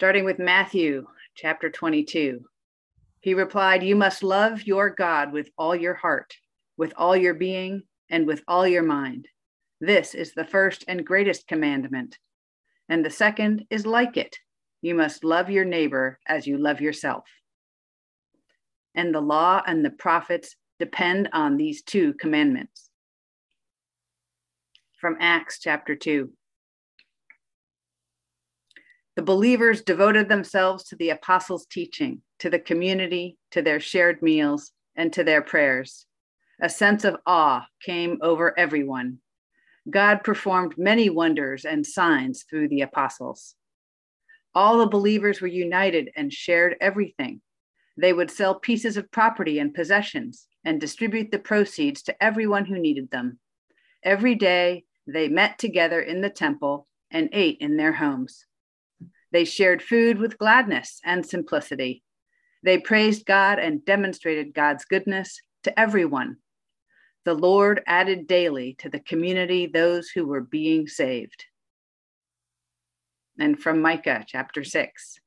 starting with Matthew chapter 22. He replied, You must love your God with all your heart, with all your being, and with all your mind. This is the first and greatest commandment. And the second is like it you must love your neighbor as you love yourself. And the law and the prophets depend on these two commandments. From Acts chapter 2. The believers devoted themselves to the apostles' teaching, to the community, to their shared meals, and to their prayers. A sense of awe came over everyone. God performed many wonders and signs through the apostles. All the believers were united and shared everything. They would sell pieces of property and possessions and distribute the proceeds to everyone who needed them. Every day, they met together in the temple and ate in their homes. They shared food with gladness and simplicity. They praised God and demonstrated God's goodness to everyone. The Lord added daily to the community those who were being saved. And from Micah chapter 6.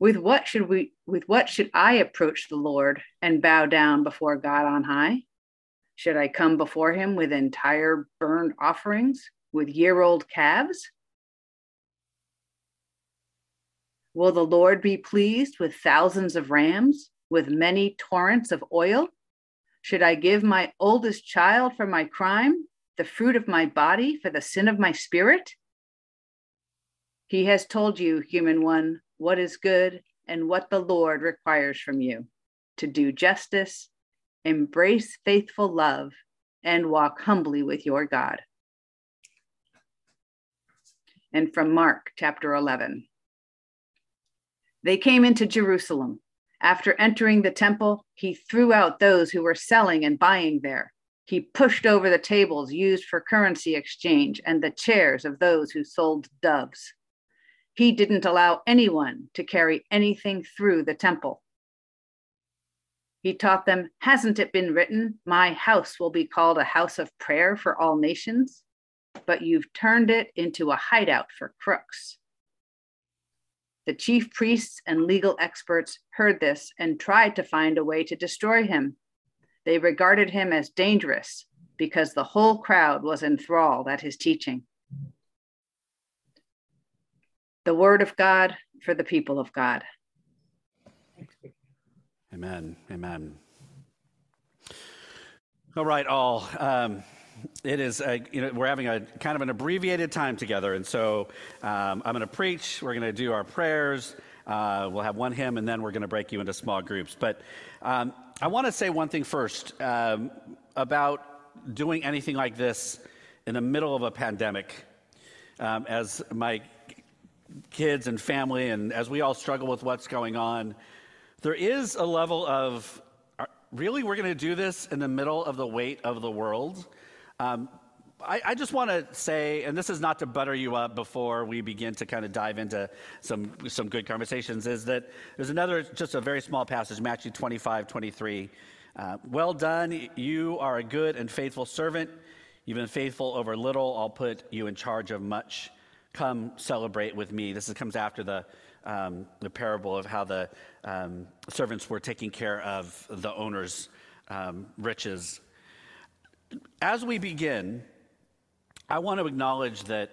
With what should we with what should I approach the Lord and bow down before God on high? Should I come before him with entire burnt offerings, with year-old calves? Will the Lord be pleased with thousands of rams, with many torrents of oil? Should I give my oldest child for my crime, the fruit of my body for the sin of my spirit? He has told you, human one, what is good and what the Lord requires from you to do justice, embrace faithful love, and walk humbly with your God. And from Mark chapter 11. They came into Jerusalem. After entering the temple, he threw out those who were selling and buying there. He pushed over the tables used for currency exchange and the chairs of those who sold doves. He didn't allow anyone to carry anything through the temple. He taught them, Hasn't it been written, My house will be called a house of prayer for all nations? But you've turned it into a hideout for crooks. The chief priests and legal experts heard this and tried to find a way to destroy him. They regarded him as dangerous because the whole crowd was enthralled at his teaching the word of God for the people of God. Amen. Amen. All right, all. Um, it is, a, you know, we're having a kind of an abbreviated time together. And so um, I'm going to preach, we're going to do our prayers, uh, we'll have one hymn, and then we're going to break you into small groups. But um, I want to say one thing first um, about doing anything like this in the middle of a pandemic. Um, as my kids and family, and as we all struggle with what's going on, there is a level of really, we're going to do this in the middle of the weight of the world. Um, I, I, just want to say, and this is not to butter you up before we begin to kind of dive into some, some good conversations, is that there's another, just a very small passage, Matthew 25, 23. Uh, well done, you are a good and faithful servant. You've been faithful over little, I'll put you in charge of much come celebrate with me. This comes after the, um, the parable of how the um, servants were taking care of the owner's um, riches. As we begin, I want to acknowledge that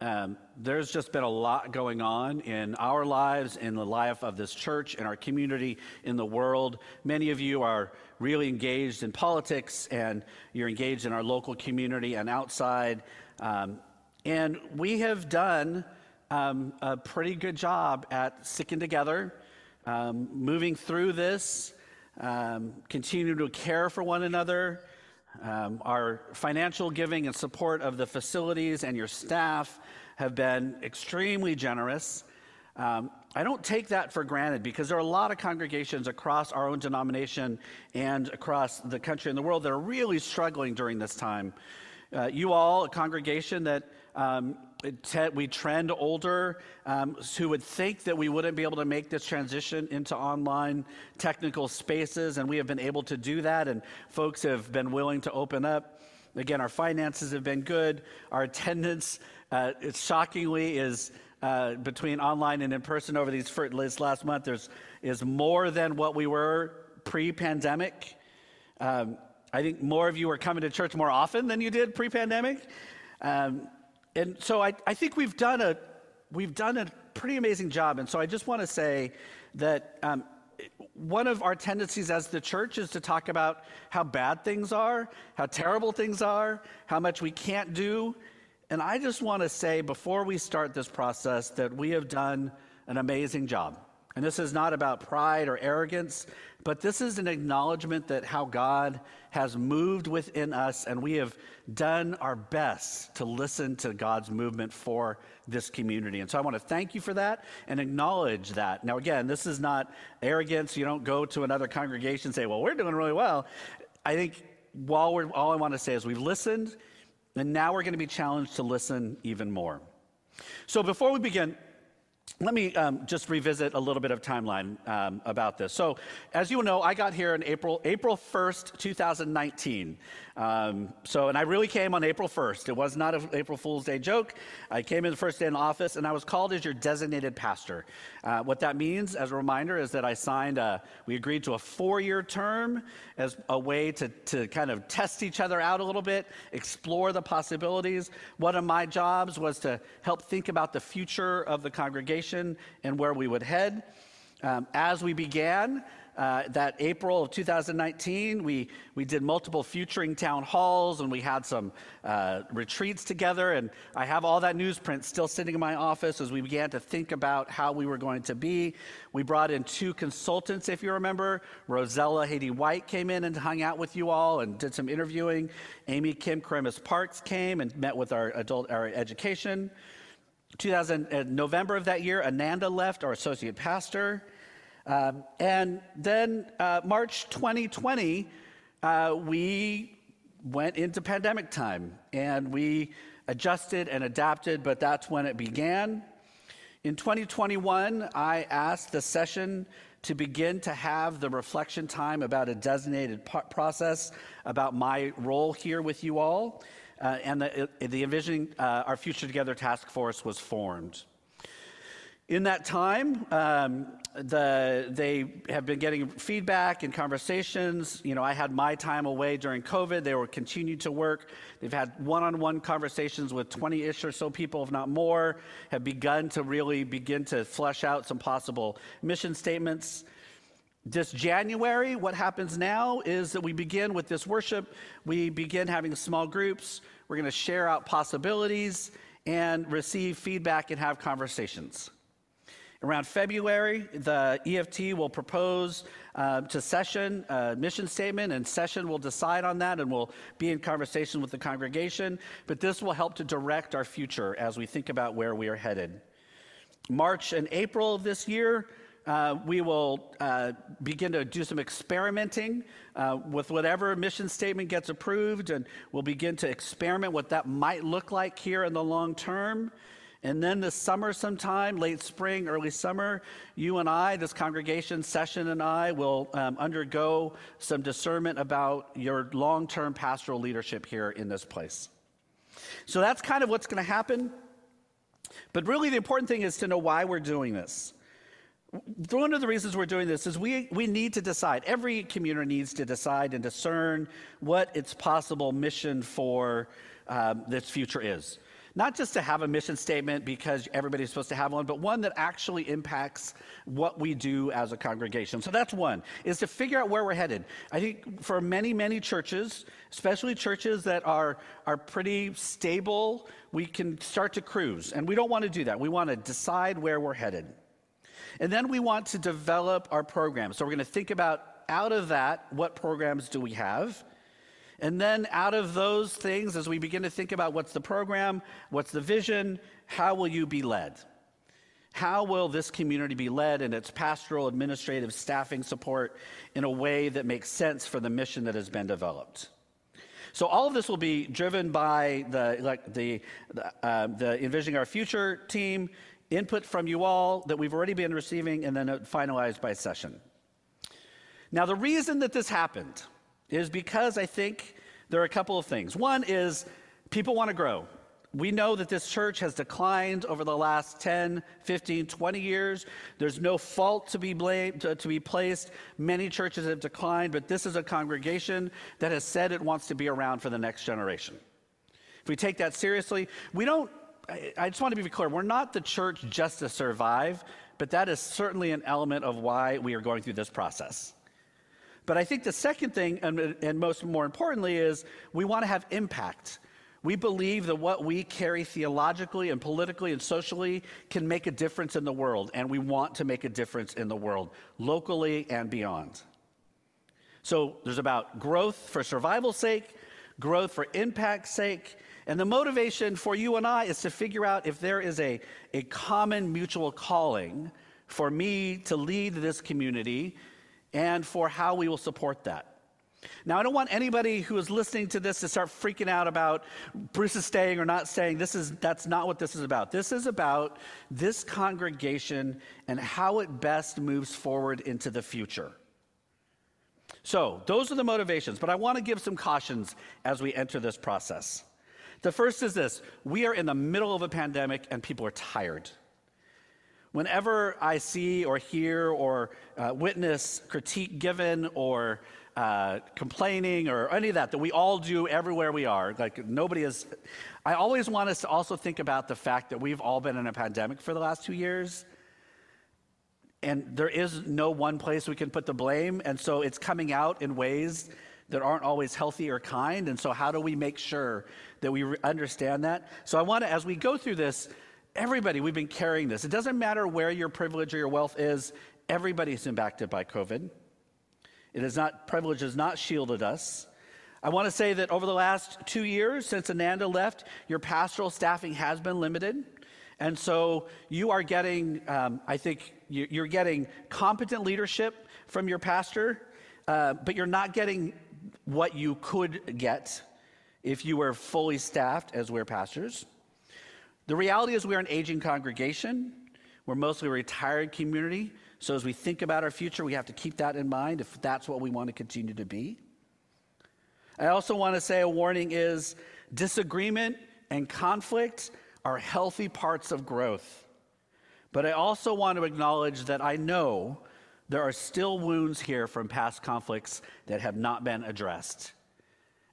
um, there's just been a lot going on in our lives, in the life of this church, in our community, in the world. Many of you are really engaged in politics and you're engaged in our local community and outside. Um, and we have done um, a pretty good job at sticking together, um, moving through this, um, continuing to care for one another. Um, our financial giving and support of the facilities and your staff have been extremely generous. Um, I don't take that for granted because there are a lot of congregations across our own denomination and across the country and the world that are really struggling during this time. Uh, you all, a congregation that um, we trend older, um, who would think that we wouldn't be able to make this transition into online technical spaces, and we have been able to do that, and folks have been willing to open up. Again, our finances have been good. Our attendance, uh, shockingly, is uh, between online and in person over these this last month there's, is more than what we were pre pandemic. Um, I think more of you are coming to church more often than you did pre pandemic. Um, and so I, I think we've done, a, we've done a pretty amazing job. And so I just want to say that um, one of our tendencies as the church is to talk about how bad things are, how terrible things are, how much we can't do. And I just want to say before we start this process that we have done an amazing job. And this is not about pride or arrogance, but this is an acknowledgement that how God has moved within us, and we have done our best to listen to God's movement for this community. And so I want to thank you for that and acknowledge that. Now, again, this is not arrogance. You don't go to another congregation and say, well, we're doing really well. I think while we're, all I want to say is we've listened, and now we're going to be challenged to listen even more. So before we begin, let me um, just revisit a little bit of timeline um, about this. So, as you know, I got here in April, April 1st, 2019. Um, so, and I really came on April 1st. It was not an April Fool's Day joke. I came in the first day in office, and I was called as your designated pastor. Uh, what that means, as a reminder, is that I signed. A, we agreed to a four-year term as a way to to kind of test each other out a little bit, explore the possibilities. One of my jobs was to help think about the future of the congregation and where we would head. Um, as we began, uh, that April of 2019, we, we did multiple futuring town halls and we had some uh, retreats together. And I have all that newsprint still sitting in my office as we began to think about how we were going to be. We brought in two consultants, if you remember. Rosella Haiti White came in and hung out with you all and did some interviewing. Amy Kim Karamis Parks came and met with our adult our education. 2000, uh, November of that year, Ananda left, our associate pastor. Um, and then uh, March 2020, uh, we went into pandemic time and we adjusted and adapted, but that's when it began. In 2021, I asked the session to begin to have the reflection time about a designated process about my role here with you all. Uh, and the, the Envisioning uh, Our Future Together task force was formed. In that time, um, the, they have been getting feedback and conversations. You know, I had my time away during COVID. They were continued to work. They've had one-on-one conversations with 20-ish or so people, if not more, have begun to really begin to flesh out some possible mission statements. This January, what happens now is that we begin with this worship. We begin having small groups. We're going to share out possibilities and receive feedback and have conversations. Around February, the EFT will propose uh, to session a mission statement, and session will decide on that and we'll be in conversation with the congregation. But this will help to direct our future as we think about where we are headed. March and April of this year, uh, we will uh, begin to do some experimenting uh, with whatever mission statement gets approved, and we'll begin to experiment what that might look like here in the long term. And then this summer, sometime, late spring, early summer, you and I, this congregation session and I, will um, undergo some discernment about your long term pastoral leadership here in this place. So that's kind of what's going to happen. But really, the important thing is to know why we're doing this. One of the reasons we're doing this is we, we need to decide, every community needs to decide and discern what its possible mission for um, this future is not just to have a mission statement because everybody's supposed to have one, but one that actually impacts what we do as a congregation. So that's one, is to figure out where we're headed. I think for many, many churches, especially churches that are, are pretty stable, we can start to cruise. And we don't want to do that. We want to decide where we're headed. And then we want to develop our program. So we're going to think about out of that, what programs do we have? And then out of those things, as we begin to think about what's the program, what's the vision, how will you be led? How will this community be led in its pastoral, administrative, staffing support in a way that makes sense for the mission that has been developed? So all of this will be driven by the like the uh, the envisioning our future team, input from you all that we've already been receiving, and then finalized by session. Now the reason that this happened is because I think there are a couple of things. One is people want to grow. We know that this church has declined over the last 10, 15, 20 years. There's no fault to be blamed, to, to, be placed. Many churches have declined, but this is a congregation that has said it wants to be around for the next generation. If we take that seriously, we don't, I, I just want to be clear, we're not the church just to survive, but that is certainly an element of why we are going through this process. But I think the second thing, and, and most more importantly, is we want to have impact. We believe that what we carry theologically and politically and socially can make a difference in the world, and we want to make a difference in the world, locally and beyond. So there's about growth for survival's sake, growth for impact's sake, and the motivation for you and I is to figure out if there is a, a common mutual calling for me to lead this community and for how we will support that. Now, I don't want anybody who is listening to this to start freaking out about Bruce is staying or not staying. This is, that's not what this is about. This is about this congregation and how it best moves forward into the future. So, those are the motivations, but I want to give some cautions as we enter this process. The first is this we are in the middle of a pandemic and people are tired. Whenever I see or hear or uh, witness critique given or uh, complaining or any of that that we all do everywhere we are. Like nobody is. I always want us to also think about the fact that we've all been in a pandemic for the last two years. And there is no one place we can put the blame. And so it's coming out in ways that aren't always healthy or kind. And so, how do we make sure that we re- understand that? So, I want to, as we go through this, everybody, we've been carrying this. It doesn't matter where your privilege or your wealth is, everybody's impacted by COVID. It is not, privilege has not shielded us. I want to say that over the last two years since Ananda left, your pastoral staffing has been limited. And so you are getting, um, I think, you're getting competent leadership from your pastor, uh, but you're not getting what you could get if you were fully staffed as we're pastors. The reality is, we're an aging congregation. We're mostly a retired community. So as we think about our future, we have to keep that in mind if that's what we want to continue to be. I also want to say a warning is disagreement and conflict are healthy parts of growth. But I also want to acknowledge that I know there are still wounds here from past conflicts that have not been addressed.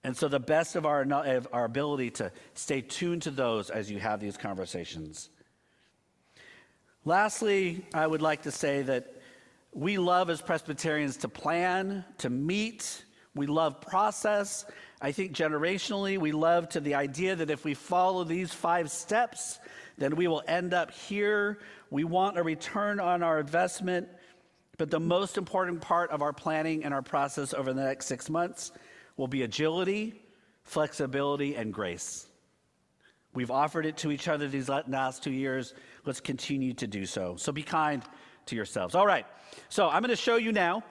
And so, the best of our, of our ability to stay tuned to those as you have these conversations. Lastly, I would like to say that we love as Presbyterians to plan, to meet. We love process. I think generationally, we love to the idea that if we follow these five steps, then we will end up here. We want a return on our investment. But the most important part of our planning and our process over the next six months will be agility, flexibility, and grace. We've offered it to each other these last two years. Let's continue to do so. So be kind to yourselves. All right. So I'm going to show you now.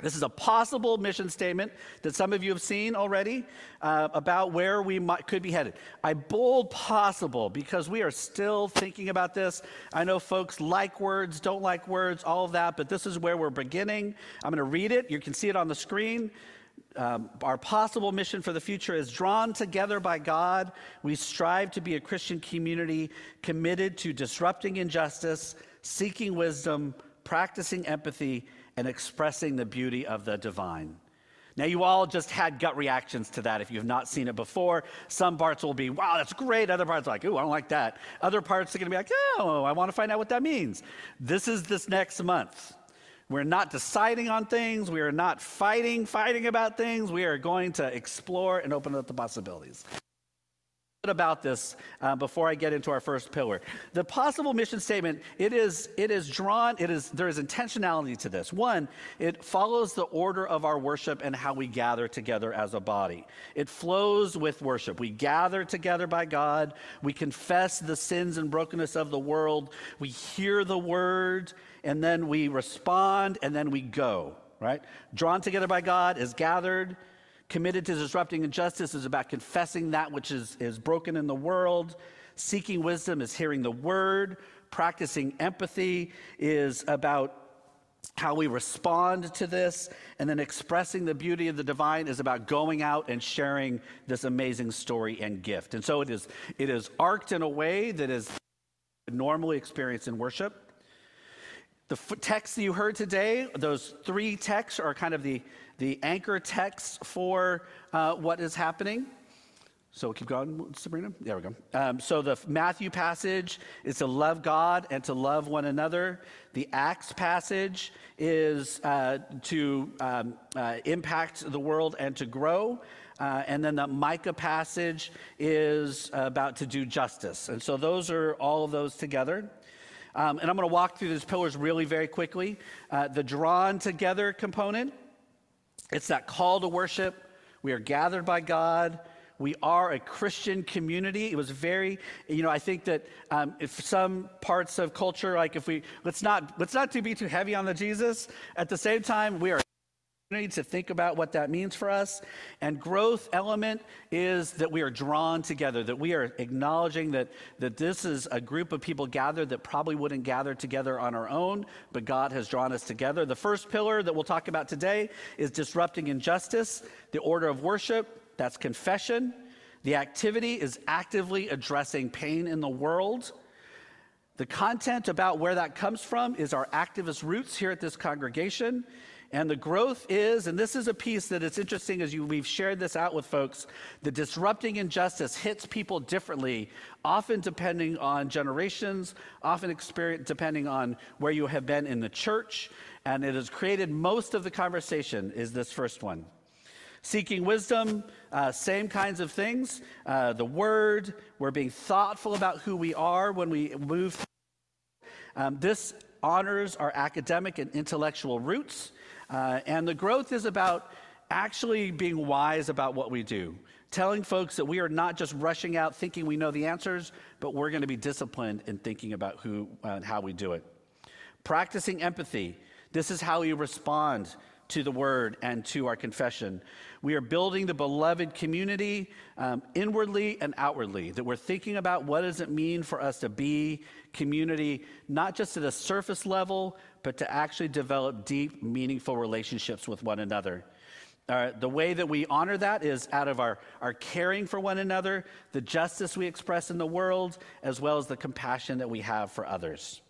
This is a possible mission statement that some of you have seen already uh, about where we might, could be headed. I bold possible because we are still thinking about this. I know folks like words, don't like words, all of that, but this is where we're beginning. I'm going to read it. You can see it on the screen um, our possible mission for the future is drawn together by God. We strive to be a Christian community committed to disrupting injustice, seeking wisdom, practicing empathy, and expressing the beauty of the divine. Now, you all just had gut reactions to that if you've not seen it before. Some parts will be, wow, that's great. Other parts are like, ooh, I don't like that. Other parts are going to be like, oh, I want to find out what that means. This is this next month. We're not deciding on things. We are not fighting, fighting about things. We are going to explore and open up the possibilities about this uh, before I get into our first pillar. The possible mission statement, it is, it is drawn, it is, there is intentionality to this. One, it follows the order of our worship and how we gather together as a body. It flows with worship. We gather together by God. We confess the sins and brokenness of the world. We hear the word and then we respond, and then we go, right? Drawn together by God is gathered. Committed to disrupting injustice is about confessing that which is, is broken in the world. Seeking wisdom is hearing the word. Practicing empathy is about how we respond to this, and then expressing the beauty of the divine is about going out and sharing this amazing story and gift. And so it is, it is arced in a way that is normally experienced in worship. The texts that you heard today, those three texts are kind of the, the anchor texts for uh, what is happening. So keep going, Sabrina. There we go. Um, so the Matthew passage is to love God and to love one another. The Acts passage is uh, to um, uh, impact the world and to grow. Uh, and then the Micah passage is about to do justice. And so those are all of those together. Um, and I'm going to walk through these pillars really very quickly. Uh, the drawn together component, it's that call to worship. We are gathered by God. We are a Christian community. It was very, you know, I think that um, if some parts of culture, like if we let's not let's not to be too heavy on the Jesus. At the same time, we are to think about what that means for us. And growth element is that we are drawn together, that we are acknowledging that, that this is a group of people gathered that probably wouldn't gather together on our own, but God has drawn us together. The first pillar that we'll talk about today is disrupting injustice, the order of worship, that's confession. The activity is actively addressing pain in the world. The content about where that comes from is our activist roots here at this congregation. And the growth is, and this is a piece that it's interesting as you, we've shared this out with folks, the disrupting injustice hits people differently, often depending on generations, often experience, depending on where you have been in the church. And it has created most of the conversation is this first one. Seeking wisdom, uh, same kinds of things. Uh, the word, we're being thoughtful about who we are when we move. Um, this honors our academic and intellectual roots. Uh, and the growth is about actually being wise about what we do, telling folks that we are not just rushing out thinking we know the answers, but we're going to be disciplined in thinking about who uh, and how we do it. Practicing empathy. This is how we respond to the word and to our confession. We are building the beloved community um, inwardly and outwardly, that we're thinking about what does it mean for us to be community, not just at a surface level, but to actually develop deep, meaningful relationships with one another. Uh, the way that we honor that is out of our, our caring for one another, the justice we express in the world, as well as the compassion that we have for others.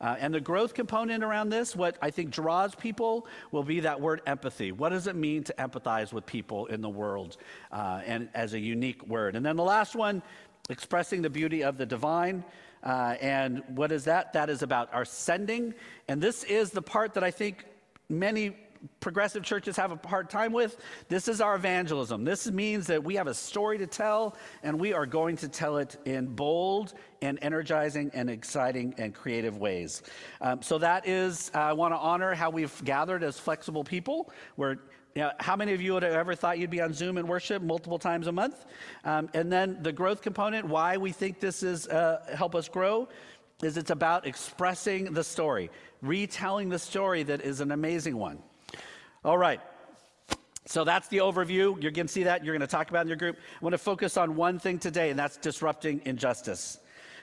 Uh, and the growth component around this, what I think draws people, will be that word empathy. What does it mean to empathize with people in the world uh, and as a unique word? And then the last one, expressing the beauty of the divine. Uh, and what is that? That is about our sending. And this is the part that I think many progressive churches have a hard time with. This is our evangelism. This means that we have a story to tell, and we are going to tell it in bold and energizing and exciting and creative ways. Um, so that is, uh, I want to honor how we've gathered as flexible people. We're how many of you would have ever thought you'd be on Zoom and worship multiple times a month? Um, and then the growth component, why we think this is uh, help us grow, is it's about expressing the story, retelling the story that is an amazing one. All right. So that's the overview. You're going to see that. You're going to talk about in your group. I want to focus on one thing today, and that's disrupting injustice.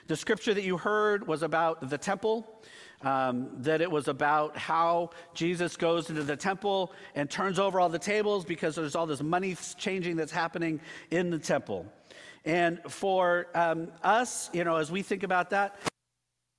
The scripture that you heard was about the temple, um, that it was about how Jesus goes into the temple and turns over all the tables because there's all this money changing that's happening in the temple. And for um, us, you know, as we think about that,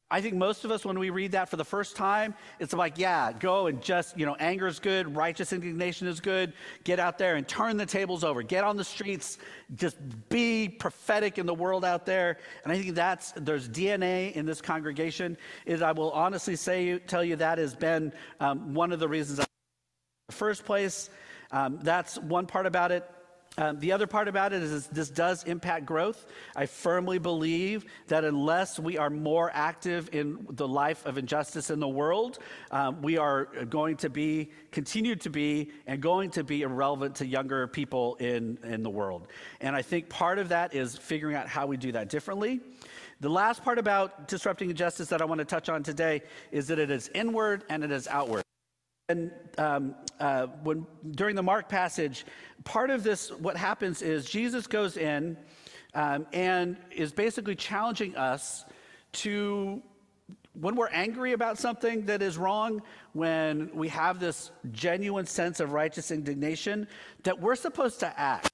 I think most of us, when we read that for the first time, it's like, yeah, go and just, you know, anger is good, righteous indignation is good. Get out there and turn the tables over. Get on the streets. Just be prophetic in the world out there. And I think that's, there's DNA in this congregation. Is I will honestly say, tell you that has been um, one of the reasons I, first place. Um, that's one part about it. Um, the other part about it is this does impact growth. I firmly believe that unless we are more active in the life of injustice in the world, um, we are going to be, continue to be, and going to be irrelevant to younger people in, in the world. And I think part of that is figuring out how we do that differently. The last part about disrupting injustice that I want to touch on today is that it is inward and it is outward. And um, uh, when during the Mark passage, part of this, what happens is Jesus goes in um, and is basically challenging us to when we're angry about something that is wrong, when we have this genuine sense of righteous indignation, that we're supposed to act.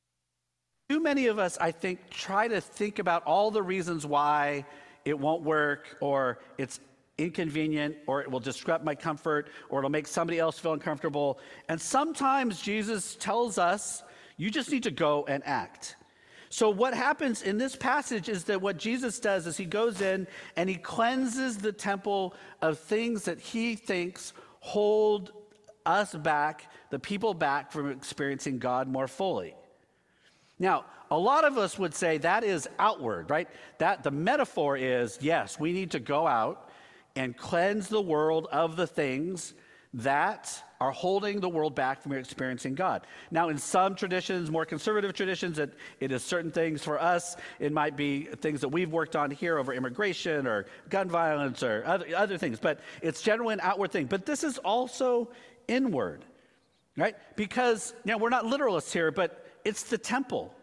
Too many of us, I think, try to think about all the reasons why it won't work or it's inconvenient or it will disrupt my comfort or it'll make somebody else feel uncomfortable. And sometimes Jesus tells us, you just need to go and act. So, what happens in this passage is that what Jesus does is he goes in and he cleanses the temple of things that he thinks hold us back, the people back from experiencing God more fully. Now, a lot of us would say that is outward, right? That the metaphor is yes, we need to go out and cleanse the world of the things that are holding the world back from experiencing God. Now, in some traditions, more conservative traditions, it, it is certain things. For us, it might be things that we've worked on here over immigration or gun violence or other, other things, but it's generally an outward thing. But this is also inward, right? Because, you we're not literalists here, but it's the temple.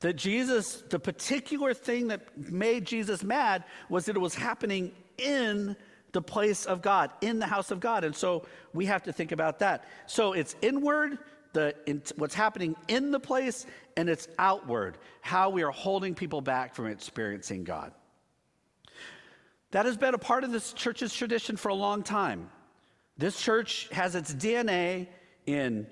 That Jesus, the particular thing that made Jesus mad was that it was happening in the place of God, in the house of God. And so we have to think about that. So it's inward, the, in, what's happening in the place, and it's outward, how we are holding people back from experiencing God. That has been a part of this church's tradition for a long time. This church has its DNA in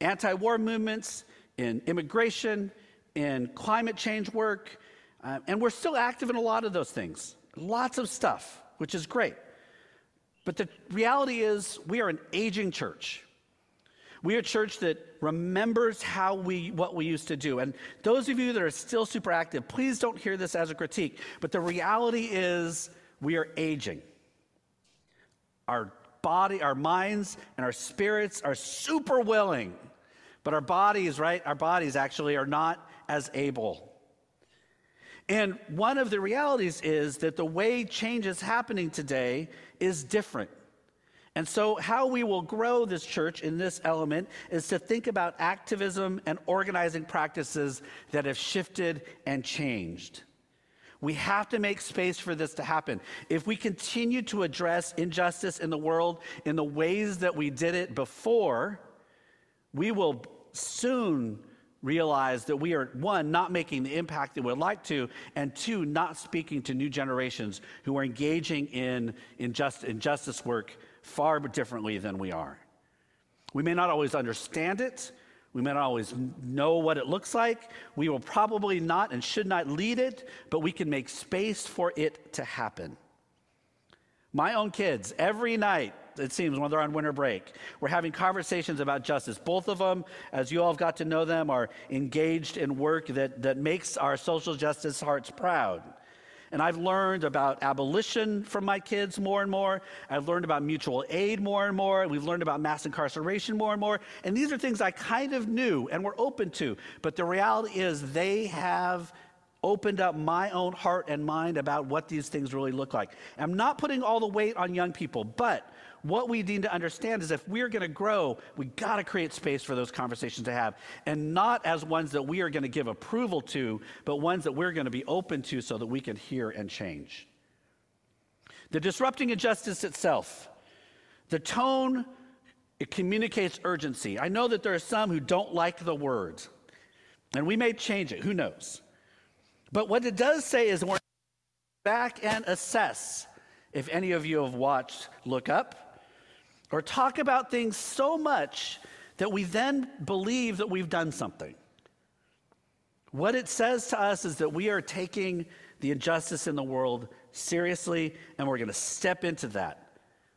anti war movements, in immigration, in climate change work, uh, and we're still active in a lot of those things. Lots of stuff, which is great. But the reality is, we are an aging church. We are a church that remembers how we what we used to do. And those of you that are still super active, please don't hear this as a critique. But the reality is we are aging. Our body, our minds, and our spirits are super willing. But our bodies, right? Our bodies actually are not as able. And one of the realities is that the way change is happening today is different. And so, how we will grow this church in this element is to think about activism and organizing practices that have shifted and changed. We have to make space for this to happen. If we continue to address injustice in the world in the ways that we did it before, we will soon realize that we are, one, not making the impact that we'd like to, and two, not speaking to new generations who are engaging in injustice work far differently than we are. We may not always understand it. We may not always know what it looks like. We will probably not and should not lead it, but we can make space for it to happen. My own kids, every night, it seems, when they're on winter break. We're having conversations about justice. Both of them, as you all have got to know them, are engaged in work that, that makes our social justice hearts proud. And I've learned about abolition from my kids more and more. I've learned about mutual aid more and more. We've learned about mass incarceration more and more. And these are things I kind of knew and were open to. But the reality is, they have opened up my own heart and mind about what these things really look like. I'm not putting all the weight on young people, but what we need to understand is if we're going to grow, we got to create space for those conversations to have, and not as ones that we are going to give approval to, but ones that we're going to be open to so that we can hear and change. The disrupting injustice itself, the tone, it communicates urgency. I know that there are some who don't like the words, and we may change it, who knows? But what it does say is we're back and assess. If any of you have watched Look Up, or talk about things so much that we then believe that we've done something. What it says to us is that we are taking the injustice in the world seriously and we're going to step into that.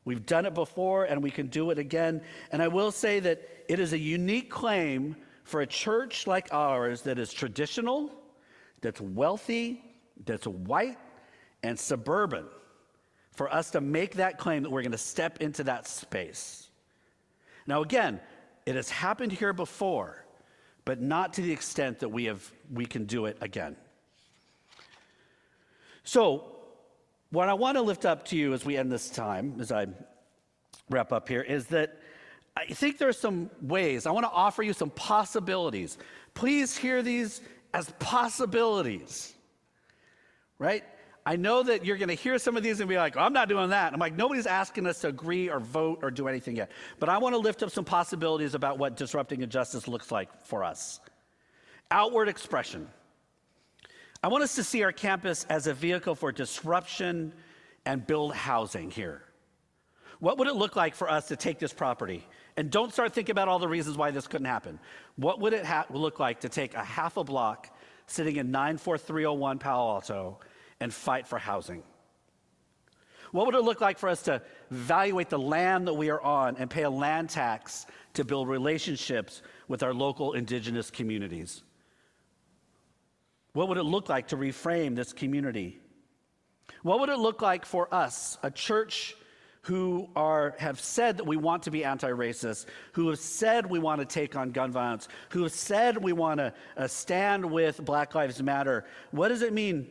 We've done it before and we can do it again. And I will say that it is a unique claim for a church like ours that is traditional, that's wealthy, that's white, and suburban for us to make that claim that we're going to step into that space. Now, again, it has happened here before, but not to the extent that we, have, we can do it again. So, what I want to lift up to you as we end this time, as I wrap up here, is that I think there are some ways. I want to offer you some possibilities. Please hear these as possibilities, right? I know that you're going to hear some of these and be like, oh, I'm not doing that. I'm like, nobody's asking us to agree or vote or do anything yet. But I want to lift up some possibilities about what disrupting injustice looks like for us. Outward expression. I want us to see our campus as a vehicle for disruption and build housing here. What would it look like for us to take this property? And don't start thinking about all the reasons why this couldn't happen. What would it ha- look like to take a half a block sitting in 94301 Palo Alto and fight for housing? What would it look like for us to evaluate the land that we are on and pay a land tax to build relationships with our local indigenous communities? What would it look like to reframe this community? What would it look like for us, a church who are, have said that we want to be anti racist, who have said we want to take on gun violence, who have said we want to uh, stand with Black Lives Matter? What does it mean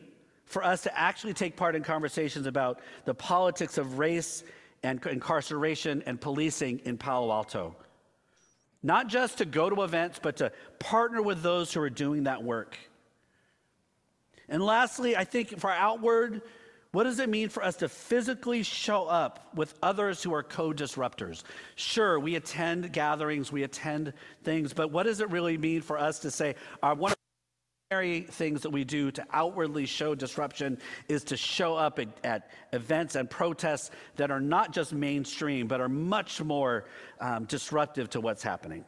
for us to actually take part in conversations about the politics of race and incarceration and policing in Palo Alto? Not just to go to events, but to partner with those who are doing that work. And lastly, I think for outward, what does it mean for us to physically show up with others who are co disruptors? Sure, we attend gatherings, we attend things, but what does it really mean for us to say, of the primary things that we do to outwardly show disruption is to show up at, at events and protests that are not just mainstream, but are much more um, disruptive to what's happening?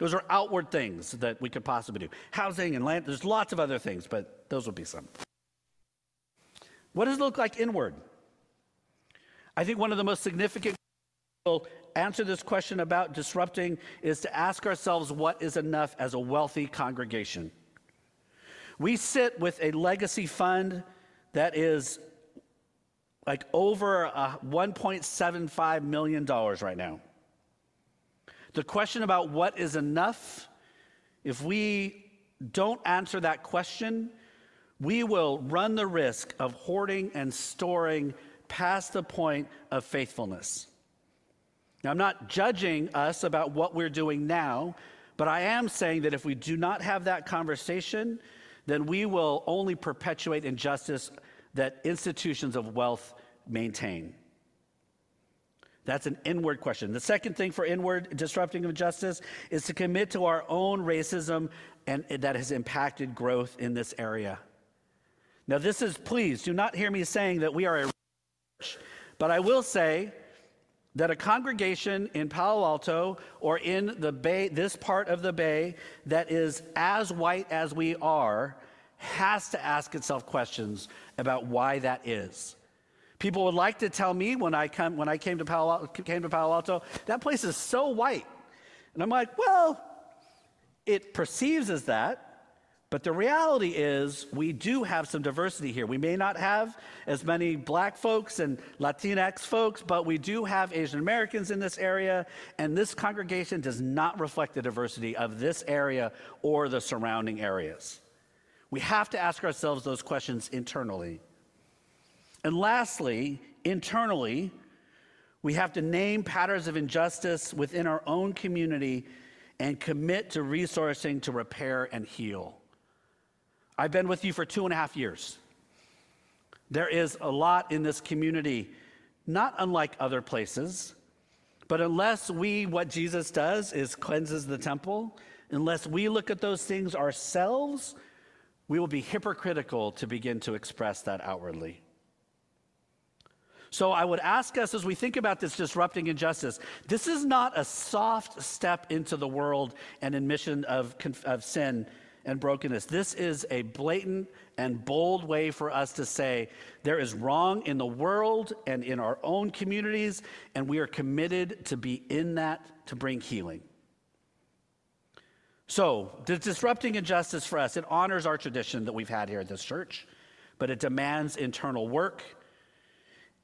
Those are outward things that we could possibly do. Housing and land, there's lots of other things, but those would be some. What does it look like inward? I think one of the most significant will answer this question about disrupting is to ask ourselves what is enough as a wealthy congregation. We sit with a legacy fund that is like over uh, $1.75 million right now. The question about what is enough, if we don't answer that question, we will run the risk of hoarding and storing past the point of faithfulness. Now, I'm not judging us about what we're doing now, but I am saying that if we do not have that conversation, then we will only perpetuate injustice that institutions of wealth maintain. That's an inward question. The second thing for inward disrupting of justice is to commit to our own racism and that has impacted growth in this area. Now, this is, please do not hear me saying that we are a church, but I will say that a congregation in Palo Alto or in the Bay, this part of the Bay, that is as white as we are, has to ask itself questions about why that is. People would like to tell me when I, come, when I came, to Palo, came to Palo Alto, that place is so white. And I'm like, well, it perceives as that, but the reality is, we do have some diversity here. We may not have as many black folks and Latinx folks, but we do have Asian Americans in this area, and this congregation does not reflect the diversity of this area or the surrounding areas. We have to ask ourselves those questions internally. And lastly, internally, we have to name patterns of injustice within our own community and commit to resourcing to repair and heal. I've been with you for two and a half years. There is a lot in this community, not unlike other places, but unless we, what Jesus does is cleanses the temple, unless we look at those things ourselves, we will be hypocritical to begin to express that outwardly. So I would ask us as we think about this disrupting injustice, this is not a soft step into the world and admission of, of sin and brokenness. This is a blatant and bold way for us to say there is wrong in the world and in our own communities, and we are committed to be in that to bring healing. So, disrupting injustice for us, it honors our tradition that we've had here at this church, but it demands internal work.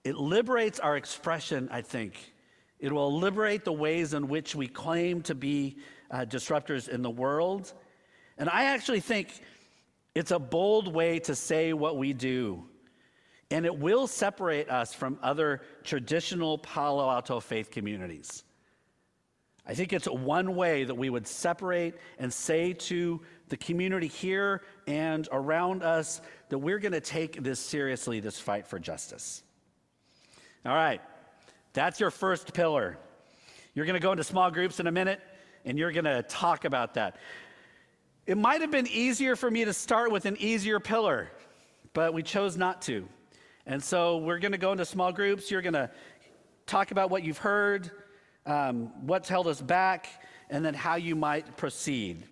It liberates our expression, I think. It will liberate the ways in which we claim to be uh, disruptors in the world and I actually think it's a bold way to say what we do. And it will separate us from other traditional Palo Alto faith communities. I think it's one way that we would separate and say to the community here and around us that we're going to take this seriously, this fight for justice. All right, that's your first pillar. You're going to go into small groups in a minute and you're going to talk about that. It might have been easier for me to start with an easier pillar, but we chose not to. And so we're going to go into small groups. You're going to talk about what you've heard, um, what's held us back, and then how you might proceed.